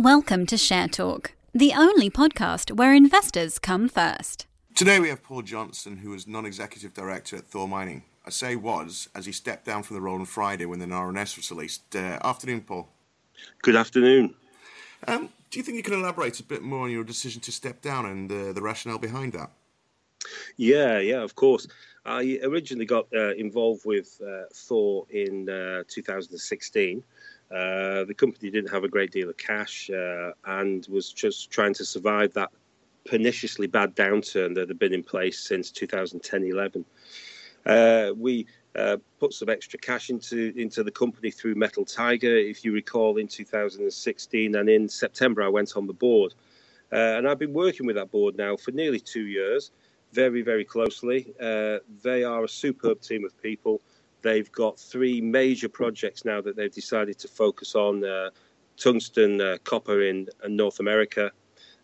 Welcome to Share Talk, the only podcast where investors come first. Today we have Paul Johnson, who was non-executive director at Thor Mining. I say was, as he stepped down from the role on Friday when the RNS was released. Uh, afternoon, Paul. Good afternoon. Um, do you think you can elaborate a bit more on your decision to step down and uh, the rationale behind that? Yeah, yeah, of course. I originally got uh, involved with uh, Thor in uh, 2016. Uh, the company didn't have a great deal of cash uh, and was just trying to survive that perniciously bad downturn that had been in place since 2010 11. Uh, we uh, put some extra cash into into the company through Metal Tiger, if you recall, in 2016, and in September I went on the board, uh, and I've been working with that board now for nearly two years, very very closely. They are a superb team of people. They've got three major projects now that they've decided to focus on: uh, tungsten uh, copper in North America,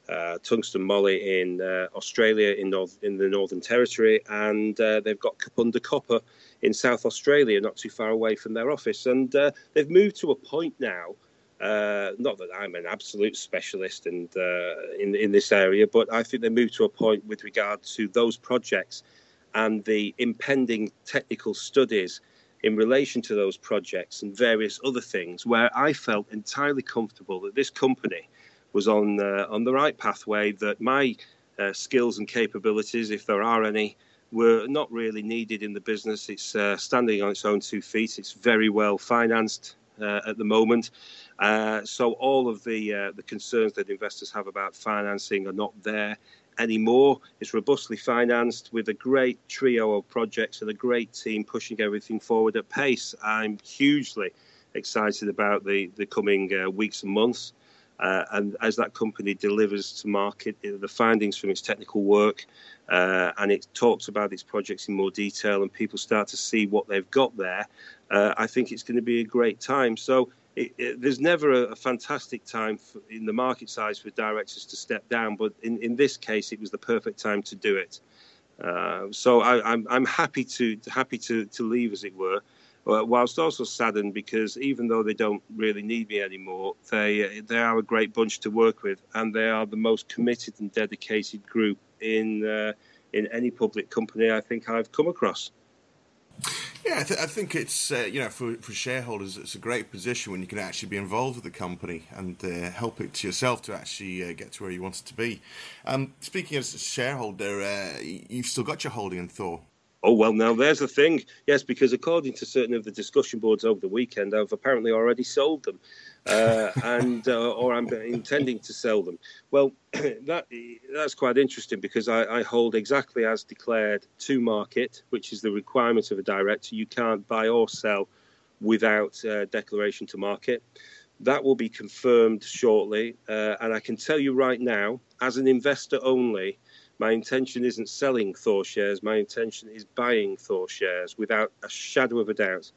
uh, tungsten moly in uh, Australia, in, North, in the Northern Territory, and uh, they've got Kapunda copper in South Australia, not too far away from their office. And uh, they've moved to a point now. Uh, not that I'm an absolute specialist and uh, in in this area, but I think they moved to a point with regard to those projects and the impending technical studies in relation to those projects and various other things, where I felt entirely comfortable that this company was on uh, on the right pathway. That my uh, skills and capabilities, if there are any, were not really needed in the business. It's uh, standing on its own two feet. It's very well financed uh, at the moment. Uh, so all of the uh, the concerns that investors have about financing are not there anymore. It's robustly financed with a great trio of projects and a great team pushing everything forward at pace. I'm hugely excited about the the coming weeks and months. Uh, and as that company delivers to market the findings from its technical work uh, and it talks about its projects in more detail and people start to see what they've got there, uh, I think it's going to be a great time. So it, it, there's never a, a fantastic time for, in the market size for directors to step down, but in, in this case, it was the perfect time to do it. Uh, so I, I'm, I'm happy to happy to, to leave, as it were whilst also saddened because even though they don't really need me anymore, they they are a great bunch to work with, and they are the most committed and dedicated group in uh, in any public company I think I've come across. Yeah, I, th- I think it's uh, you know for, for shareholders it's a great position when you can actually be involved with the company and uh, help it to yourself to actually uh, get to where you want it to be. Um, speaking as a shareholder, uh, you've still got your holding in Thor. Oh well, now there's the thing. Yes, because according to certain of the discussion boards over the weekend, I've apparently already sold them, uh, and uh, or I'm intending to sell them. Well, that that's quite interesting because I, I, hold exactly as declared to market, which is the requirement of a director. You can't buy or sell without uh, declaration to market. That will be confirmed shortly, uh, and I can tell you right now, as an investor only my intention isn't selling Thor shares. My intention is buying Thor shares without a shadow of a doubt.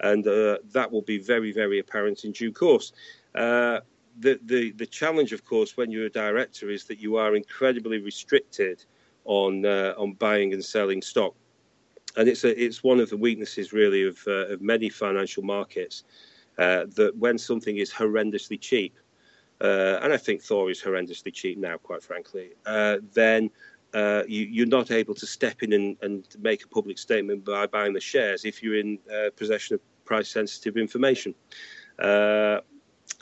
And uh, that will be very, very apparent in due course. Uh, the, the, the challenge, of course, when you're a director is that you are incredibly restricted on, uh, on buying and selling stock. And it's, a, it's one of the weaknesses, really, of, uh, of many financial markets uh, that when something is horrendously cheap, uh, and I think Thor is horrendously cheap now, quite frankly, uh, then uh, you, are not able to step in and, and, make a public statement by buying the shares if you're in uh, possession of price sensitive information. Uh,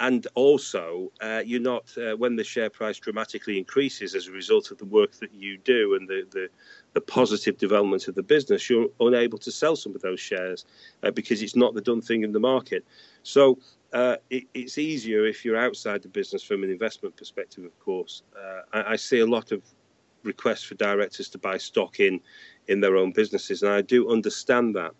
and also, uh, you're not, when the share price dramatically increases as a result of the work that you do and the, the, the positive development of the business, you're unable to sell some of those shares because it's not the done thing in the market. So uh, it, it's easier if you're outside the business from an investment perspective, of course. Uh, I, I, see a lot of requests for directors to buy stock in in their own businesses, and I do understand that.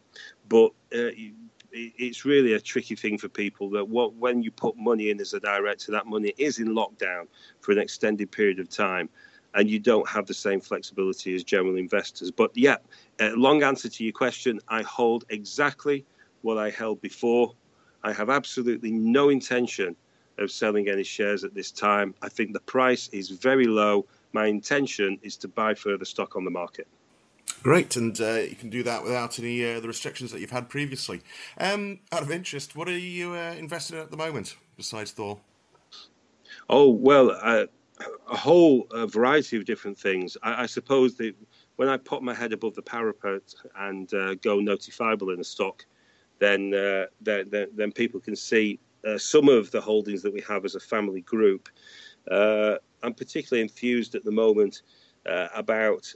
But uh, it, it's really a tricky thing for people that what when you put money in as a director, that money is in lockdown for an extended period of time. And you don't have the same flexibility as general investors. But yeah, long answer to your question, I hold exactly what I held before I have absolutely no intention of selling any shares at this time. I think the price is very low. My intention is to buy further stock on the market. Great, and uh, you can do that without any uh, the restrictions that you've had previously. Um, out of interest, what are you uh, invested in at the moment besides Thor? Oh well, uh, a whole uh, variety of different things. I, I, suppose that when I pop my head above the parapet and uh, go notifiable in a stock, then, uh, then, then people can see uh, some of the holdings that we have as a family group. Uh, I'm particularly enthused at the moment about,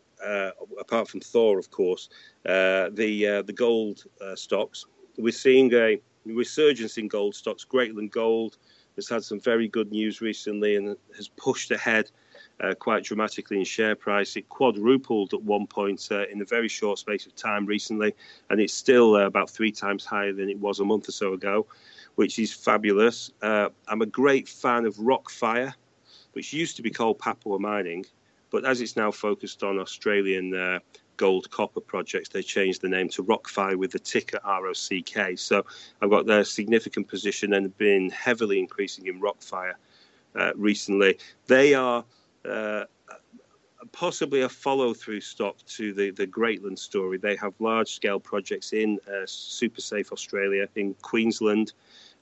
apart from Thor, of course, the the gold stocks. We're seeing a resurgence in gold stocks. Greatland Gold has had some very good news recently and has pushed ahead uh, quite dramatically in share price. It quadrupled at one point uh, in a very short space of time recently, and it's still uh, about three times higher than it was a month or so ago, which is fabulous. Uh, I'm a great fan of Rockfire, which used to be called Papua Mining, but as it's now focused on Australian uh, gold copper projects, they changed the name to Rockfire with the ticker ROCK. So I've got their significant position and been heavily increasing in Rockfire uh, recently. They are uh, possibly a follow through stock to the, the Greatland story. They have large scale projects in uh, Super Safe Australia, in Queensland,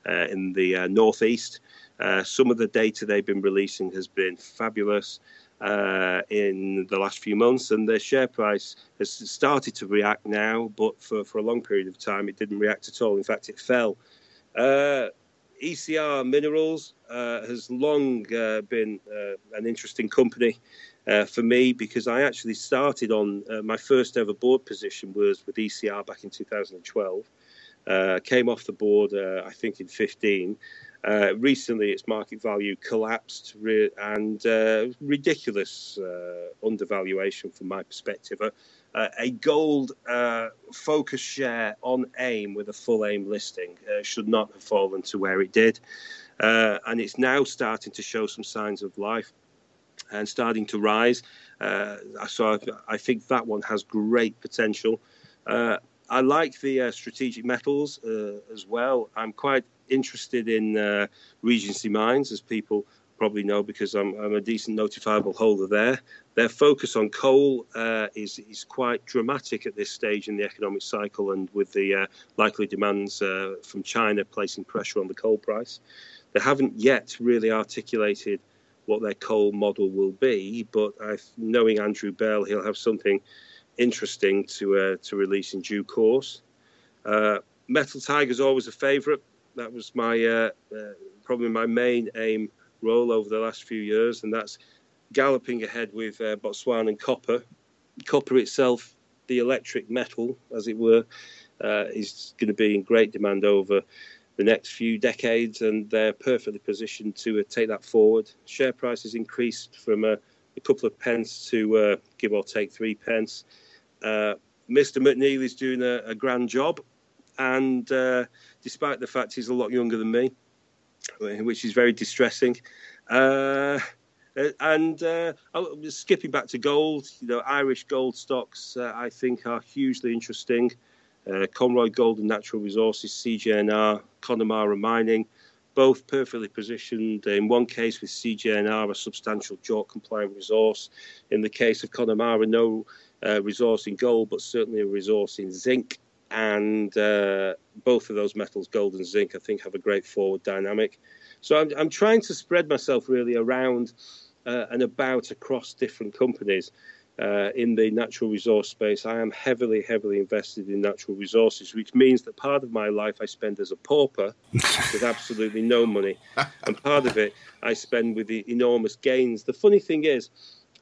uh, in the uh, northeast. Uh, some of the data they've been releasing has been fabulous uh, in the last few months, and their share price has started to react now, but for, for a long period of time it didn't react at all. In fact, it fell. Uh, ECR Minerals uh, has long uh, been uh, an interesting company uh, for me because I actually started on my first ever board position was with ECR back in 2012. came off the board, I think, in 15 uh, recently, its market value collapsed re- and uh, ridiculous uh, undervaluation from my perspective. Uh, a gold uh, focus share on AIM with a full AIM listing uh, should not have fallen to where it did. and it's now starting to show some signs of life and starting to rise. so I, I, think that one has great potential. I like the strategic metals as well. I'm quite interested in uh, Regency Mines, as people probably know, because I'm, I'm, a decent notifiable holder there. Their focus on coal uh, is is quite dramatic at this stage in the economic cycle, and with the uh, likely demands uh, from China placing pressure on the coal price, they haven't yet really articulated what their coal model will be. But I've, knowing Andrew Bell, he'll have something interesting to uh, to release in due course. Uh, Metal Tiger is always a favourite that was my uh, probably my main AIM role over the last few years, and that's galloping ahead with uh, Botswana and copper. Copper itself, the electric metal, as it were, uh, is going to be in great demand over the next few decades, and they're perfectly positioned to uh, take that forward. Share price has increased from a, a couple of pence to uh, give or take three pence. Mr. McNeil is doing a, a grand job and uh, despite the fact he's a lot younger than me, which is very distressing. Uh, and uh, oh, skipping back to gold, you know, Irish gold stocks uh, I think are hugely interesting. Uh, Conroy Gold and Natural Resources, CGNR, Connemara Mining, both perfectly positioned. In one case with CGNR, a substantial JORC compliant resource. In the case of Connemara, no uh, resource in gold, but certainly a resource in zinc and uh, both of those metals, gold and zinc, I think have a great forward dynamic. So I'm, I'm trying to spread myself really around uh, and about across different companies. Uh, in the natural resource space, I am heavily, heavily invested in natural resources, which means that part of my life I spend as a pauper with absolutely no money, and part of it I spend with the enormous gains. The funny thing is,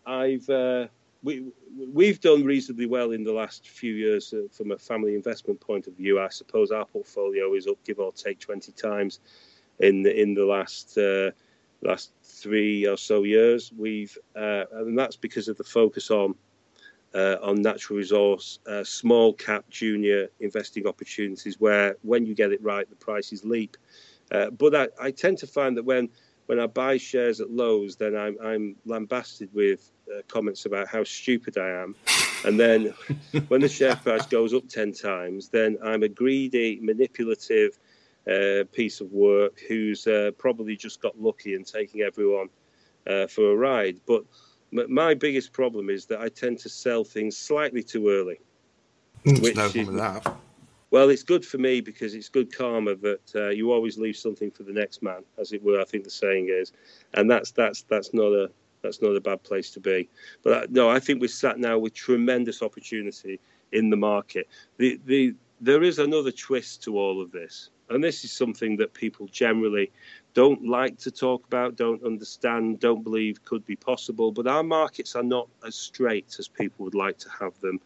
I've uh, we we've done reasonably well in the last few years uh, from a family investment point of view. I suppose our portfolio is up, give or take, twenty times in the, in the last uh, last three or so years. We've uh, and that's because of the focus on uh, on natural resource, uh, small cap junior investing opportunities, where when you get it right, the prices leap. Uh, but I, I tend to find that when when I buy shares at lows, then I'm, I'm lambasted with uh, comments about how stupid I am. And then when the share price goes up 10 times, then I'm a greedy, manipulative uh, piece of work who's uh, probably just got lucky and taking everyone uh, for a ride. But m- my biggest problem is that I tend to sell things slightly too early. There's no problem with that. Well, it's good for me because it's good karma that uh, you always leave something for the next man, as it were. I think the saying is, and that's that's that's not a that's not a bad place to be. But uh, no, I think we're sat now with tremendous opportunity in the market. The the there is another twist to all of this, and this is something that people generally don't like to talk about, don't understand, don't believe could be possible. But our markets are not as straight as people would like to have them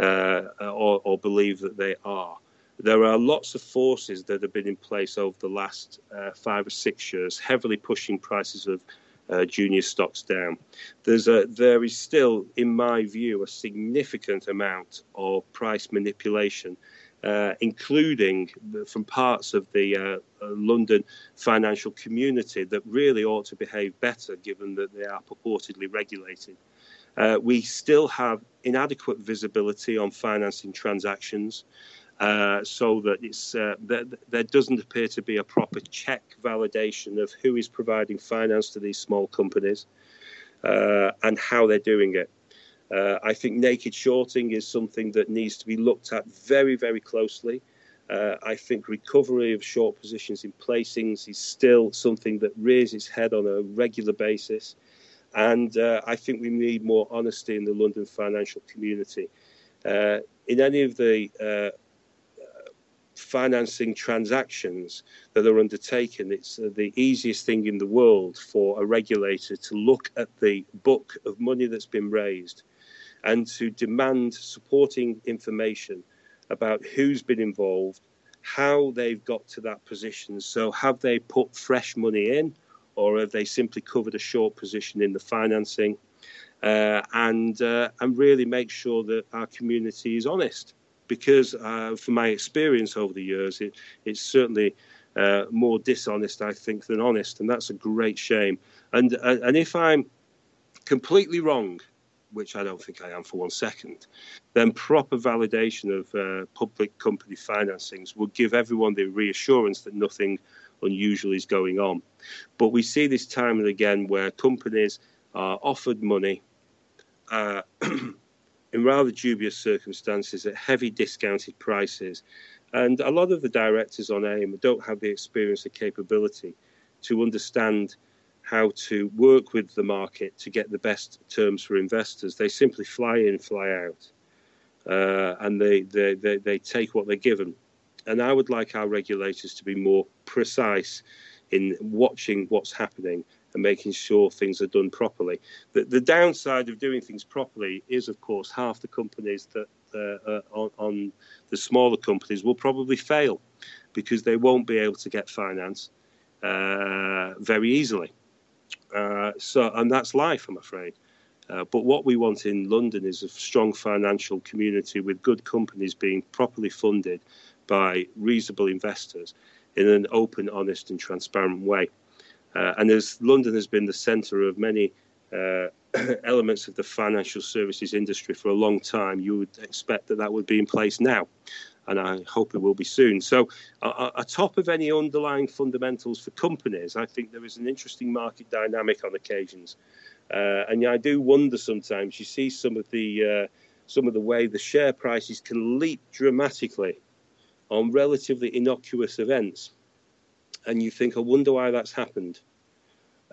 or, or, believe that they are. There are lots of forces that have been in place over the last uh, five or six years, heavily pushing prices of uh, junior stocks down. There's a, there is still, in my view, a significant amount of price manipulation uh, including from parts of the uh, uh, London financial community that really ought to behave better given that they are purportedly regulated. Uh, we still have inadequate visibility on financing transactions. Uh, so that it's uh, that there doesn't appear to be a proper check validation of who is providing finance to these small companies and how they're doing it. Uh, I think naked shorting is something that needs to be looked at very, very closely. Uh, I think recovery of short positions in placings is still something that rears its head on a regular basis. And uh, I think we need more honesty in the London financial community. Uh, in any of the uh, financing transactions that are undertaken, it's the easiest thing in the world for a regulator to look at the book of money that's been raised and to demand supporting information about who's been involved, how they've got to that position. So, have they put fresh money in, or have they simply covered a short position in the financing? Uh, and uh, and really make sure that our community is honest, because uh, from my experience over the years, it, it's certainly uh, more dishonest, I think, than honest, and that's a great shame. And uh, and if I'm completely wrong which I don't think I am for one second, then proper validation of uh, public company financings would give everyone the reassurance that nothing unusual is going on. But we see this time and again where companies are offered money uh, in rather dubious circumstances at heavy discounted prices. And a lot of the directors on AIM don't have the experience or capability to understand how to work with the market to get the best terms for investors. They simply fly in, fly out, uh, and they, they, they, they take what they're given. And I would like our regulators to be more precise in watching what's happening and making sure things are done properly. The, the downside of doing things properly is, of course, half the companies that uh, uh, on, on, the smaller companies will probably fail because they won't be able to get finance uh, very easily. Uh, so, and that's life, I'm afraid. Uh, but what we want in London is a strong financial community with good companies being properly funded by reasonable investors in an open, honest, and transparent way. Uh, and as London has been the centre of many uh, elements of the financial services industry for a long time, you would expect that that would be in place now and I hope it will be soon. So, uh, atop of any underlying fundamentals for companies, I think there is an interesting market dynamic on occasions, uh, and I do wonder sometimes. You see some of the uh, some of the way the share prices can leap dramatically on relatively innocuous events, and you think, I wonder why that's happened.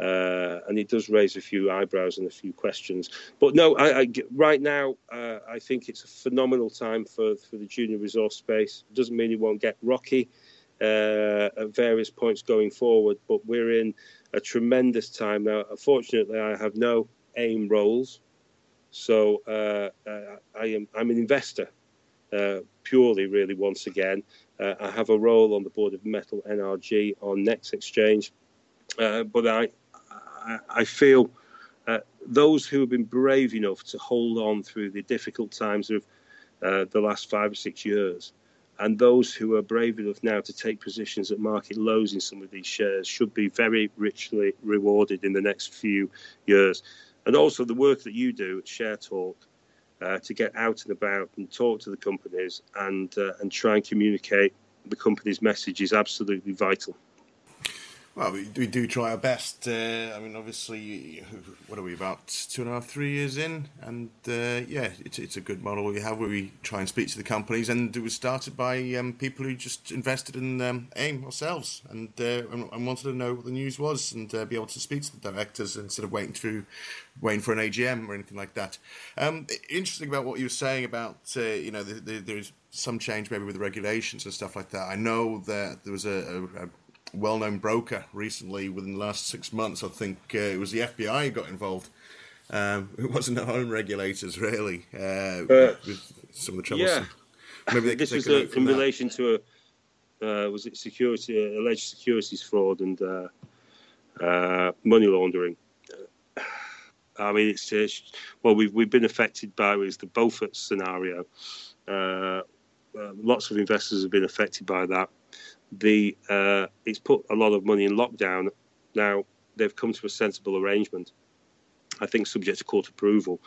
Uh, and it does raise a few eyebrows and a few questions. But no, I, I, right now uh, I think it's a phenomenal time for, for the junior resource space. It doesn't mean it won't get rocky uh, at various points going forward, but we're in a tremendous time now. Unfortunately, I have no AIM roles, so uh, uh, I am I'm an investor. Uh, purely, really, once again, I have a role on the board of Metal NRG on NEX Exchange, but I, I, feel uh, those who have been brave enough to hold on through the difficult times of uh, the last five or six years, and those who are brave enough now to take positions at market lows in some of these shares should be very richly rewarded in the next few years. And also the work that you do at Share Talk uh, to get out and about and talk to the companies and uh, and try and communicate the company's message is absolutely vital. Well, we, we do try our best. Uh, I mean, obviously, what are we about two and a half, three years in, and uh, yeah, it's it's a good model we have where we try and speak to the companies, and it was started by um, people who just invested in um, AIM ourselves, and, uh, and, and wanted to know what the news was and uh, be able to speak to the directors instead of waiting through waiting for an AGM or anything like that. Um, interesting about what you were saying about uh, you know the, the, there's some change maybe with the regulations and stuff like that. I know that there was a, a, a well-known broker recently within the last six months. I think uh, it was the FBI who got involved. Um, it wasn't our own regulators really uh, with some of the troubles. Yeah, maybe this was a, in that. relation to a uh, was it security alleged securities fraud and uh, uh, money laundering. I mean, it's just, well, we've we've been affected by is the Beaufort scenario. Uh, lots of investors have been affected by that the uh, it's put a lot of money in lockdown. Now they've come to a sensible arrangement, I think, subject to court approval,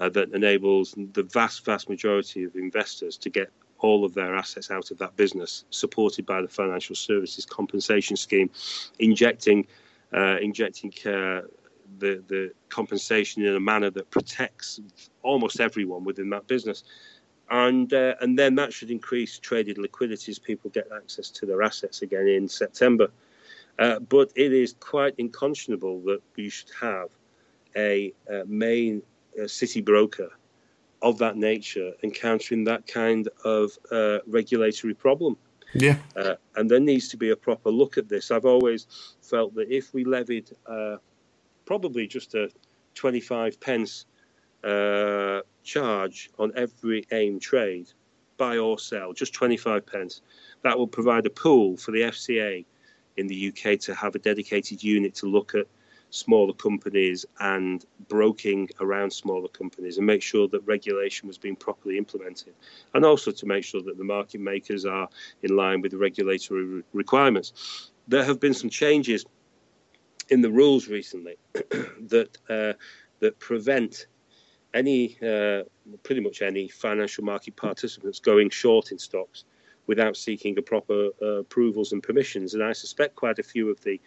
uh, that enables the vast, vast majority of investors to get all of their assets out of that business, supported by the Financial Services Compensation Scheme, injecting uh, injecting uh, the the compensation in a manner that protects almost everyone within that business and uh, and then that should increase traded liquidity as people get access to their assets again in September. Uh, but it is quite unconscionable that you should have a, a main uh, city broker of that nature encountering that kind of uh, regulatory problem. Yeah. Uh, and there needs to be a proper look at this. I've always felt that if we levied uh, probably just a 25 pence uh, charge on every AIM trade, buy or sell, just 25 pence. That will provide a pool for the FCA in the UK to have a dedicated unit to look at smaller companies and broking around smaller companies and make sure that regulation was being properly implemented and also to make sure that the market makers are in line with the regulatory re- requirements. There have been some changes in the rules recently that uh, that prevent any, uh, pretty much any financial market participants going short in stocks without seeking a proper uh, approvals and permissions. And I suspect quite a few of the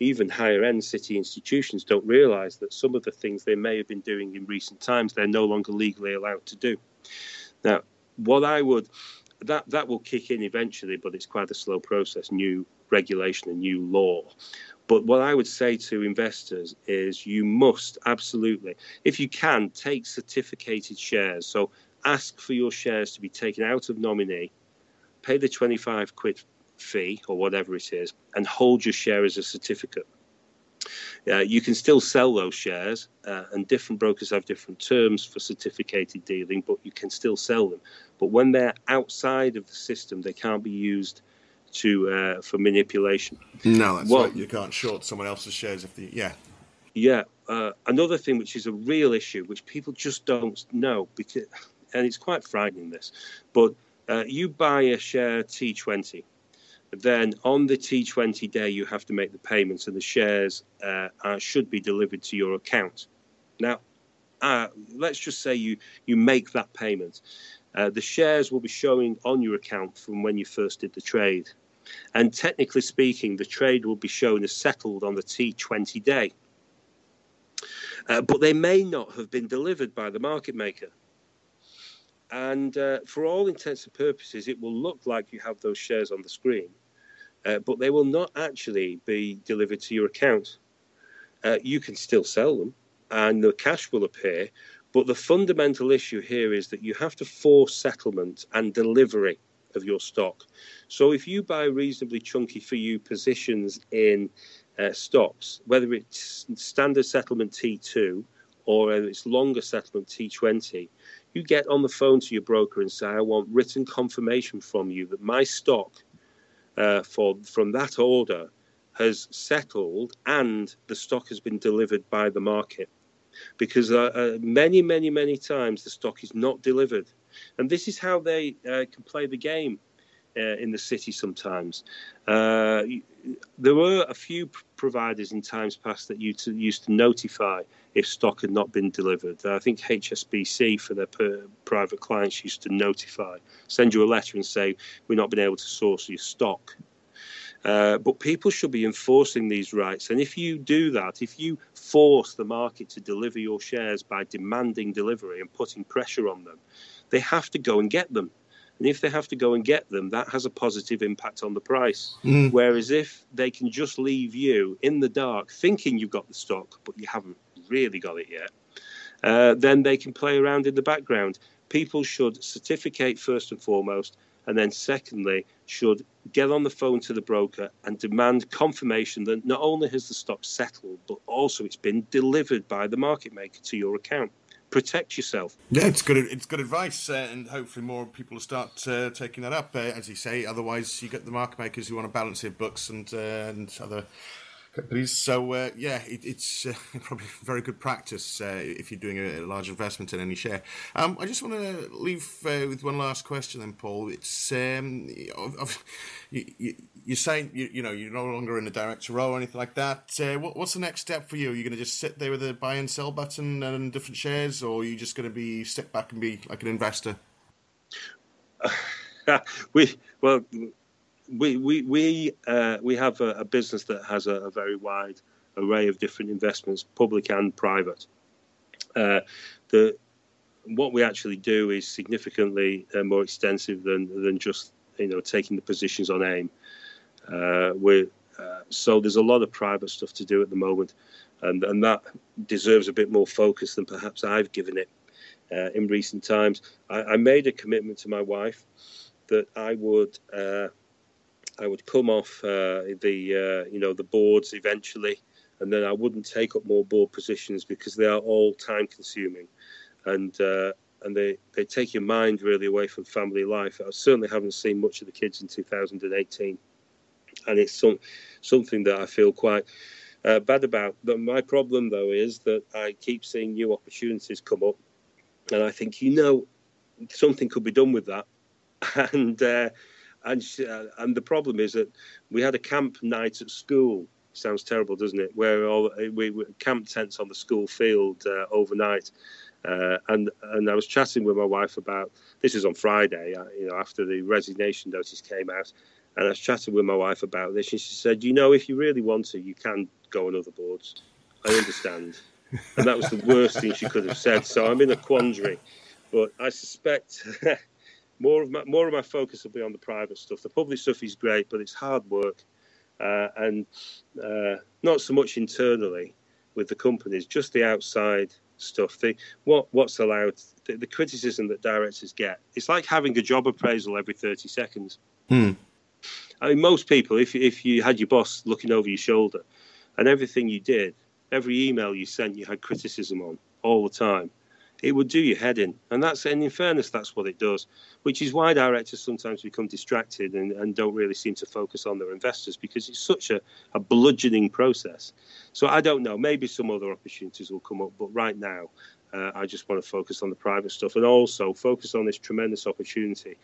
even higher end city institutions don't realize that some of the things they may have been doing in recent times they're no longer legally allowed to do. Now, what I would that that will kick in eventually, but it's quite a slow process. New regulation and new law. But what I would say to investors is you must absolutely, if you can, take certificated shares. So ask for your shares to be taken out of nominee, pay the 25 quid fee or whatever it is, and hold your share as a certificate. Uh, you can still sell those shares, uh, and different brokers have different terms for certificated dealing, but you can still sell them. But when they're outside of the system, they can't be used to uh, for manipulation. No, that's well, right. You can't short someone else's shares if the yeah. Yeah. Uh, another thing which is a real issue, which people just don't know, because and it's quite frightening. This, but uh, you buy a share T20, then on the T20 day you have to make the payments, and the shares uh, are, should be delivered to your account. Now, uh, let's just say you you make that payment. Uh, the shares will be showing on your account from when you first did the trade. And technically speaking, the trade will be shown as settled on the T20 day. Uh, but they may not have been delivered by the market maker. And uh, for all intents and purposes, it will look like you have those shares on the screen, uh, but they will not actually be delivered to your account. Uh, you can still sell them, and the cash will appear. But the fundamental issue here is that you have to force settlement and delivery of your stock. So if you buy reasonably chunky for you positions in uh, stocks, whether it's standard settlement T2 or it's longer settlement T20, you get on the phone to your broker and say, I want written confirmation from you that my stock uh, for from that order has settled and the stock has been delivered by the market. Because uh, uh many, many, many times the stock is not delivered and this is how they uh, can play the game uh, in the city sometimes. Uh, there were a few providers in times past that used to, used to notify if stock had not been delivered. I think HSBC for their per, private clients used to notify, send you a letter and say, We've not been able to source your stock. Uh, but people should be enforcing these rights. And if you do that, if you force the market to deliver your shares by demanding delivery and putting pressure on them, they have to go and get them. And if they have to go and get them, that has a positive impact on the price. Mm. Whereas if they can just leave you in the dark thinking you've got the stock, but you haven't really got it yet, uh, then they can play around in the background. People should certificate first and foremost, and then secondly, should get on the phone to the broker and demand confirmation that not only has the stock settled, but also it's been delivered by the market maker to your account protect yourself. Yeah, it's good. It's good advice, uh, and hopefully more people will start uh, taking that up. Uh, as you say, otherwise you get the market makers who want to balance their books and uh, and other companies. So uh, yeah, it, it's uh, probably very good practice uh, if you're doing a, a, large investment in any share. Um, I just want to leave uh, with one last question, then, Paul. It's um, you, you're saying you, you, know you're no longer in a director role or anything like that. Uh, what, what's the next step for you? Are you going to just sit there with a buy and sell button and different shares, or are you just going to be sit back and be like an investor? we well we we we uh, we have a, a, business that has a, a, very wide array of different investments, public and private. Uh, the what we actually do is significantly uh, more extensive than than just you know taking the positions on AIM. Uh, we uh, so there's a lot of private stuff to do at the moment, and and that deserves a bit more focus than perhaps I've given it uh, in recent times. I, I, made a commitment to my wife that I would I would come off uh, the uh, you know the boards eventually, and then I wouldn't take up more board positions because they are all time consuming, and uh, and they, they take your mind really away from family life. I certainly haven't seen much of the kids in 2018, and it's some something that I feel quite. Uh, bad about. But my problem, though, is that I keep seeing new opportunities come up, and I think you know something could be done with that. And uh, and she, uh, and the problem is that we had a camp night at school. Sounds terrible, doesn't it? Where all we, we camp tents on the school field uh, overnight, uh, and and I was chatting with my wife about this was on Friday, uh, you know, after the resignation notice came out, and I was chatting with my wife about this, and she said, you know, if you really want to, you can go on other boards. I understand, and that was the worst thing she could have said. So I'm in a quandary, but I suspect. more of my more of my focus will be on the private stuff. The public stuff is great, but it's hard work, uh, and uh, not so much internally with the companies, just the outside stuff. The what what's allowed, the, the criticism that directors get. It's like having a job appraisal every thirty seconds. Hmm. I mean, most people, if if you had your boss looking over your shoulder, and everything you did, every email you sent, you had criticism on all the time it would do your head in. And that's, and in fairness, that's what it does, which is why directors sometimes become distracted and, and don't really seem to focus on their investors because it's such a, a bludgeoning process. So I don't know, maybe some other opportunities will come up, but right now, uh, I just want to focus on the private stuff and also focus on this tremendous opportunity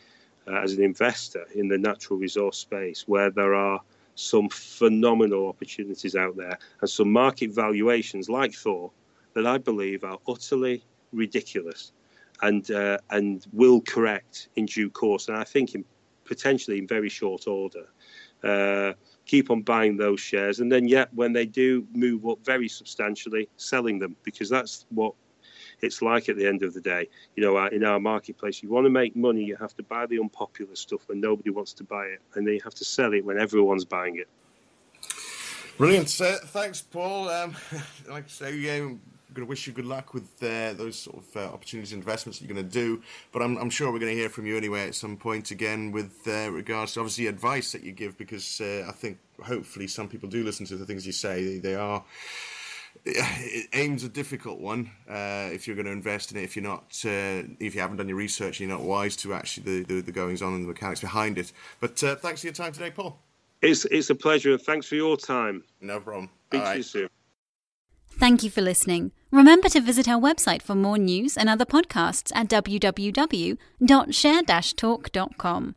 uh, as an investor in the natural resource space where there are some phenomenal opportunities out there and some market valuations like Thor that I believe are utterly ridiculous and uh, and will correct in due course. And I think in, potentially in very short order. Uh, keep on buying those shares, and then yet when they do move up very substantially, selling them because that's what it's like at the end of the day. You know, in our marketplace, you want to make money, you have to buy the unpopular stuff when nobody wants to buy it, and then you have to sell it when everyone's buying it. Brilliant. Uh, thanks, Paul. Um, like I say, um, going to wish you good luck with uh, those sort of uh, opportunities and investments that you're going to do. But I'm, I'm sure we're going to hear from you anyway at some point again with uh, regards to obviously advice that you give because uh, I think hopefully some people do listen to the things you say. They, they are. AIM's a difficult one uh, if you're going to invest in it. If you're not, uh, if you haven't done your research, you're not wise to actually the, the, the goings on and the mechanics behind it. But thanks for your time today, Paul. It's it's a pleasure. And thanks for your time. No problem. Speak to you soon. Thank you for listening. Remember to visit our website for more news and other podcasts at www.share-talk.com.